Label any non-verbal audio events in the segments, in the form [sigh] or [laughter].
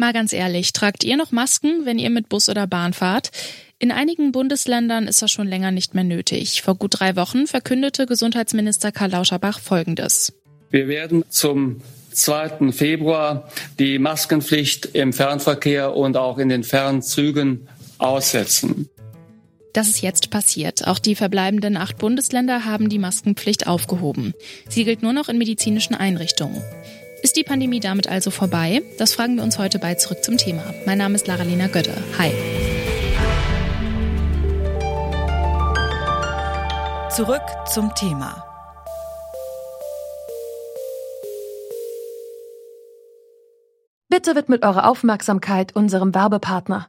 Mal ganz ehrlich, tragt ihr noch Masken, wenn ihr mit Bus oder Bahn fahrt? In einigen Bundesländern ist das schon länger nicht mehr nötig. Vor gut drei Wochen verkündete Gesundheitsminister Karl Lauterbach Folgendes. Wir werden zum 2. Februar die Maskenpflicht im Fernverkehr und auch in den Fernzügen aussetzen. Das ist jetzt passiert. Auch die verbleibenden acht Bundesländer haben die Maskenpflicht aufgehoben. Sie gilt nur noch in medizinischen Einrichtungen. Ist die Pandemie damit also vorbei? Das fragen wir uns heute bei Zurück zum Thema. Mein Name ist Lara-Lena Götte. Hi. Zurück zum Thema. Bitte widmet eure Aufmerksamkeit unserem Werbepartner.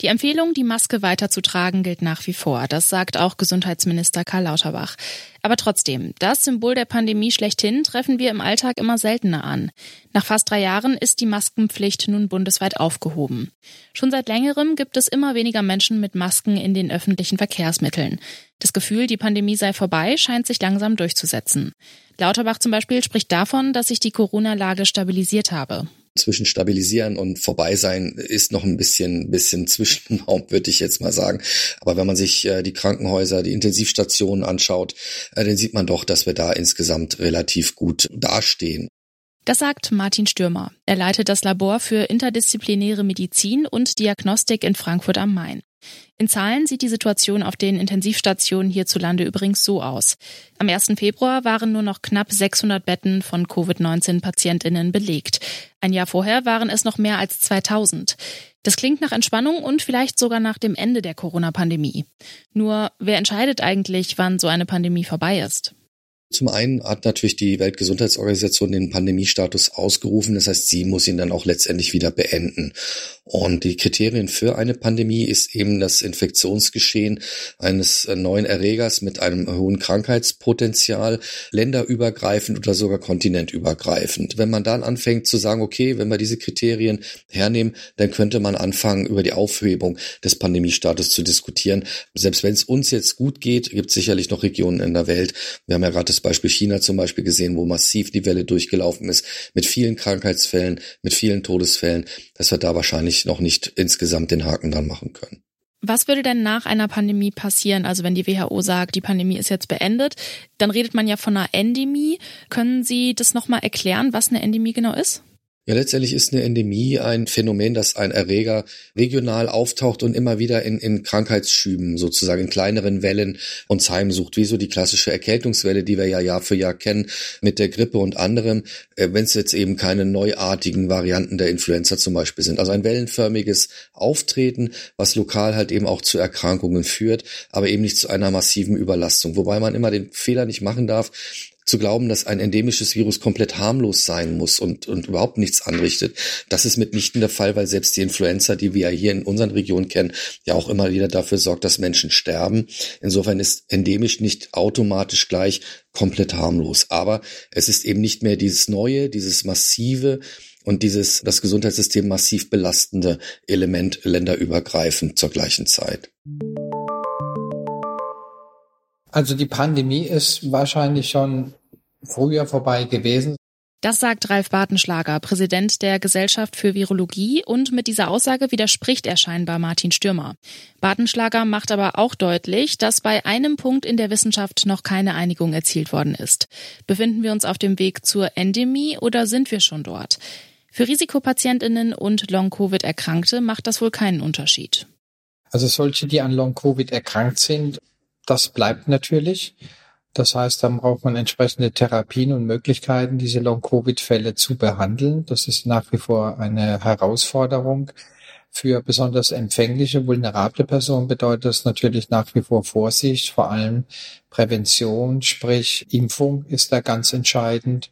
Die Empfehlung, die Maske weiterzutragen, gilt nach wie vor. Das sagt auch Gesundheitsminister Karl Lauterbach. Aber trotzdem, das Symbol der Pandemie schlechthin treffen wir im Alltag immer seltener an. Nach fast drei Jahren ist die Maskenpflicht nun bundesweit aufgehoben. Schon seit längerem gibt es immer weniger Menschen mit Masken in den öffentlichen Verkehrsmitteln. Das Gefühl, die Pandemie sei vorbei, scheint sich langsam durchzusetzen. Lauterbach zum Beispiel spricht davon, dass sich die Corona-Lage stabilisiert habe zwischen stabilisieren und vorbei sein ist noch ein bisschen, bisschen [laughs] Zwischenraum, würde ich jetzt mal sagen. Aber wenn man sich äh, die Krankenhäuser, die Intensivstationen anschaut, äh, dann sieht man doch, dass wir da insgesamt relativ gut dastehen. Das sagt Martin Stürmer. Er leitet das Labor für interdisziplinäre Medizin und Diagnostik in Frankfurt am Main. In Zahlen sieht die Situation auf den Intensivstationen hierzulande übrigens so aus. Am 1. Februar waren nur noch knapp 600 Betten von Covid-19-Patientinnen belegt. Ein Jahr vorher waren es noch mehr als 2000. Das klingt nach Entspannung und vielleicht sogar nach dem Ende der Corona-Pandemie. Nur, wer entscheidet eigentlich, wann so eine Pandemie vorbei ist? Zum einen hat natürlich die Weltgesundheitsorganisation den Pandemiestatus ausgerufen. Das heißt, sie muss ihn dann auch letztendlich wieder beenden. Und die Kriterien für eine Pandemie ist eben das Infektionsgeschehen eines neuen Erregers mit einem hohen Krankheitspotenzial, länderübergreifend oder sogar kontinentübergreifend. Wenn man dann anfängt zu sagen, okay, wenn wir diese Kriterien hernehmen, dann könnte man anfangen, über die Aufhebung des Pandemiestatus zu diskutieren. Selbst wenn es uns jetzt gut geht, gibt es sicherlich noch Regionen in der Welt. Wir haben ja gerade das Beispiel China zum Beispiel gesehen, wo massiv die Welle durchgelaufen ist, mit vielen Krankheitsfällen, mit vielen Todesfällen, dass wir da wahrscheinlich noch nicht insgesamt den Haken dran machen können. Was würde denn nach einer Pandemie passieren? Also wenn die WHO sagt, die Pandemie ist jetzt beendet, dann redet man ja von einer Endemie. Können Sie das nochmal erklären, was eine Endemie genau ist? Ja, letztendlich ist eine Endemie ein Phänomen, dass ein Erreger regional auftaucht und immer wieder in, in Krankheitsschüben, sozusagen in kleineren Wellen uns heimsucht, wie so die klassische Erkältungswelle, die wir ja Jahr für Jahr kennen mit der Grippe und anderem, äh, wenn es jetzt eben keine neuartigen Varianten der Influenza zum Beispiel sind. Also ein wellenförmiges Auftreten, was lokal halt eben auch zu Erkrankungen führt, aber eben nicht zu einer massiven Überlastung. Wobei man immer den Fehler nicht machen darf, zu glauben, dass ein endemisches Virus komplett harmlos sein muss und, und überhaupt nichts anrichtet. Das ist mitnichten der Fall, weil selbst die Influenza, die wir ja hier in unseren Regionen kennen, ja auch immer wieder dafür sorgt, dass Menschen sterben. Insofern ist endemisch nicht automatisch gleich komplett harmlos. Aber es ist eben nicht mehr dieses neue, dieses massive, und dieses das Gesundheitssystem massiv belastende Element länderübergreifend zur gleichen Zeit. Also die Pandemie ist wahrscheinlich schon früher vorbei gewesen. Das sagt Ralf Bartenschlager, Präsident der Gesellschaft für Virologie, und mit dieser Aussage widerspricht er scheinbar Martin Stürmer. Bartenschlager macht aber auch deutlich, dass bei einem Punkt in der Wissenschaft noch keine Einigung erzielt worden ist. Befinden wir uns auf dem Weg zur Endemie oder sind wir schon dort? Für Risikopatientinnen und Long-Covid-Erkrankte macht das wohl keinen Unterschied. Also solche, die an Long-Covid erkrankt sind, das bleibt natürlich. Das heißt, dann braucht man entsprechende Therapien und Möglichkeiten, diese Long-Covid-Fälle zu behandeln. Das ist nach wie vor eine Herausforderung. Für besonders empfängliche, vulnerable Personen bedeutet das natürlich nach wie vor Vorsicht, vor allem Prävention, sprich Impfung ist da ganz entscheidend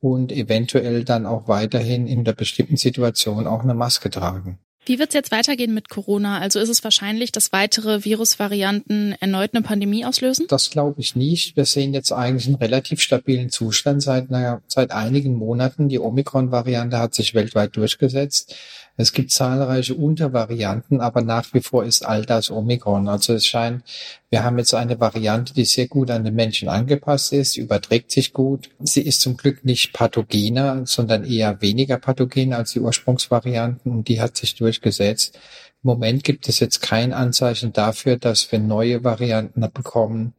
und eventuell dann auch weiterhin in der bestimmten Situation auch eine Maske tragen. Wie wird es jetzt weitergehen mit Corona? Also ist es wahrscheinlich, dass weitere Virusvarianten erneut eine Pandemie auslösen? Das glaube ich nicht. Wir sehen jetzt eigentlich einen relativ stabilen Zustand seit, naja, seit einigen Monaten. Die Omikron-Variante hat sich weltweit durchgesetzt. Es gibt zahlreiche Untervarianten, aber nach wie vor ist all das Omikron. Also es scheint, wir haben jetzt eine Variante, die sehr gut an den Menschen angepasst ist, überträgt sich gut. Sie ist zum Glück nicht pathogener, sondern eher weniger pathogen als die Ursprungsvarianten und die hat sich durchgesetzt. Im Moment gibt es jetzt kein Anzeichen dafür, dass wir neue Varianten bekommen,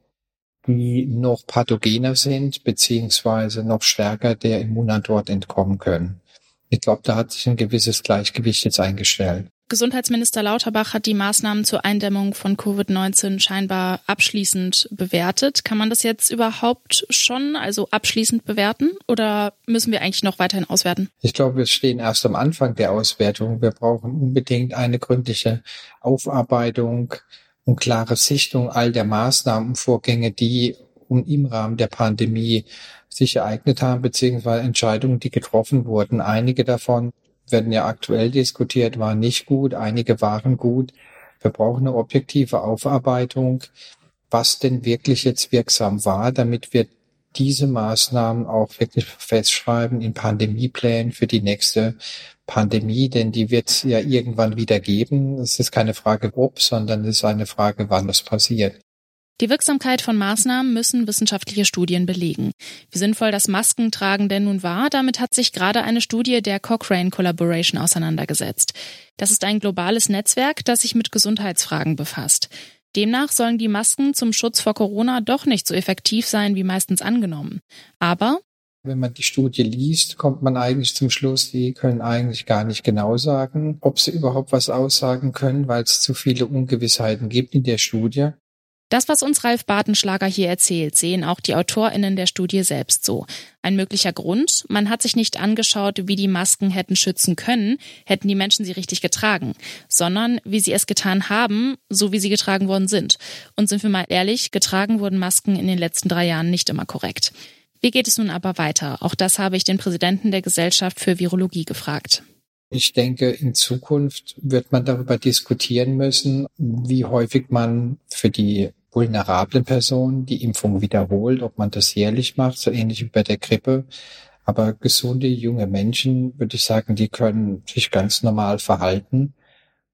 die noch pathogener sind, beziehungsweise noch stärker der Immunantwort entkommen können. Ich glaube, da hat sich ein gewisses Gleichgewicht jetzt eingestellt. Gesundheitsminister Lauterbach hat die Maßnahmen zur Eindämmung von Covid-19 scheinbar abschließend bewertet. Kann man das jetzt überhaupt schon, also abschließend bewerten oder müssen wir eigentlich noch weiterhin auswerten? Ich glaube, wir stehen erst am Anfang der Auswertung. Wir brauchen unbedingt eine gründliche Aufarbeitung und klare Sichtung all der Maßnahmen und Vorgänge, die im Rahmen der Pandemie sich ereignet haben, beziehungsweise Entscheidungen, die getroffen wurden. Einige davon werden ja aktuell diskutiert, waren nicht gut, einige waren gut. Wir brauchen eine objektive Aufarbeitung, was denn wirklich jetzt wirksam war, damit wir diese Maßnahmen auch wirklich festschreiben in Pandemieplänen für die nächste Pandemie, denn die wird es ja irgendwann wieder geben. Es ist keine Frage ob, sondern es ist eine Frage, wann das passiert. Die Wirksamkeit von Maßnahmen müssen wissenschaftliche Studien belegen. Wie sinnvoll das Maskentragen denn nun war, damit hat sich gerade eine Studie der Cochrane Collaboration auseinandergesetzt. Das ist ein globales Netzwerk, das sich mit Gesundheitsfragen befasst. Demnach sollen die Masken zum Schutz vor Corona doch nicht so effektiv sein wie meistens angenommen. Aber wenn man die Studie liest, kommt man eigentlich zum Schluss, die können eigentlich gar nicht genau sagen, ob sie überhaupt was aussagen können, weil es zu viele Ungewissheiten gibt in der Studie. Das, was uns Ralf Bartenschlager hier erzählt, sehen auch die AutorInnen der Studie selbst so. Ein möglicher Grund, man hat sich nicht angeschaut, wie die Masken hätten schützen können, hätten die Menschen sie richtig getragen, sondern wie sie es getan haben, so wie sie getragen worden sind. Und sind wir mal ehrlich, getragen wurden Masken in den letzten drei Jahren nicht immer korrekt. Wie geht es nun aber weiter? Auch das habe ich den Präsidenten der Gesellschaft für Virologie gefragt. Ich denke, in Zukunft wird man darüber diskutieren müssen, wie häufig man für die vulnerablen Personen die Impfung wiederholt, ob man das jährlich macht, so ähnlich wie bei der Grippe. Aber gesunde junge Menschen, würde ich sagen, die können sich ganz normal verhalten.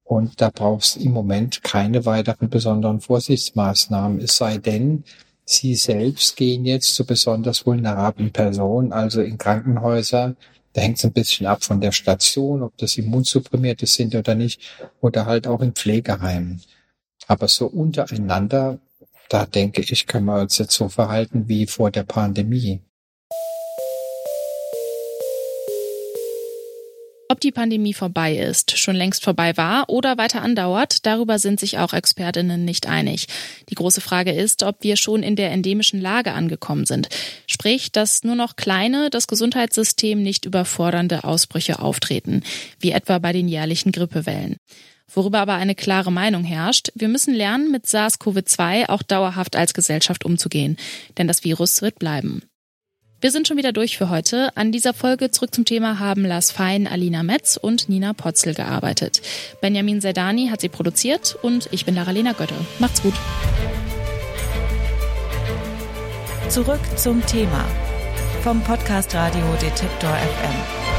Und da brauchst im Moment keine weiteren besonderen Vorsichtsmaßnahmen. Es sei denn, Sie selbst gehen jetzt zu besonders vulnerablen Personen, also in Krankenhäuser. Da hängt es ein bisschen ab von der Station, ob das Immunsupprimierte sind oder nicht, oder halt auch in Pflegeheimen. Aber so untereinander da denke ich, können wir uns jetzt so verhalten wie vor der Pandemie. Ob die Pandemie vorbei ist, schon längst vorbei war oder weiter andauert, darüber sind sich auch Expertinnen nicht einig. Die große Frage ist, ob wir schon in der endemischen Lage angekommen sind. Sprich, dass nur noch kleine, das Gesundheitssystem nicht überfordernde Ausbrüche auftreten, wie etwa bei den jährlichen Grippewellen. Worüber aber eine klare Meinung herrscht, wir müssen lernen, mit SARS-CoV-2 auch dauerhaft als Gesellschaft umzugehen, denn das Virus wird bleiben. Wir sind schon wieder durch für heute. An dieser Folge zurück zum Thema haben Lars Fein, Alina Metz und Nina Potzel gearbeitet. Benjamin Sedani hat sie produziert und ich bin Lara-Lena Götte. Macht's gut. Zurück zum Thema vom Podcast Radio Detektor FM.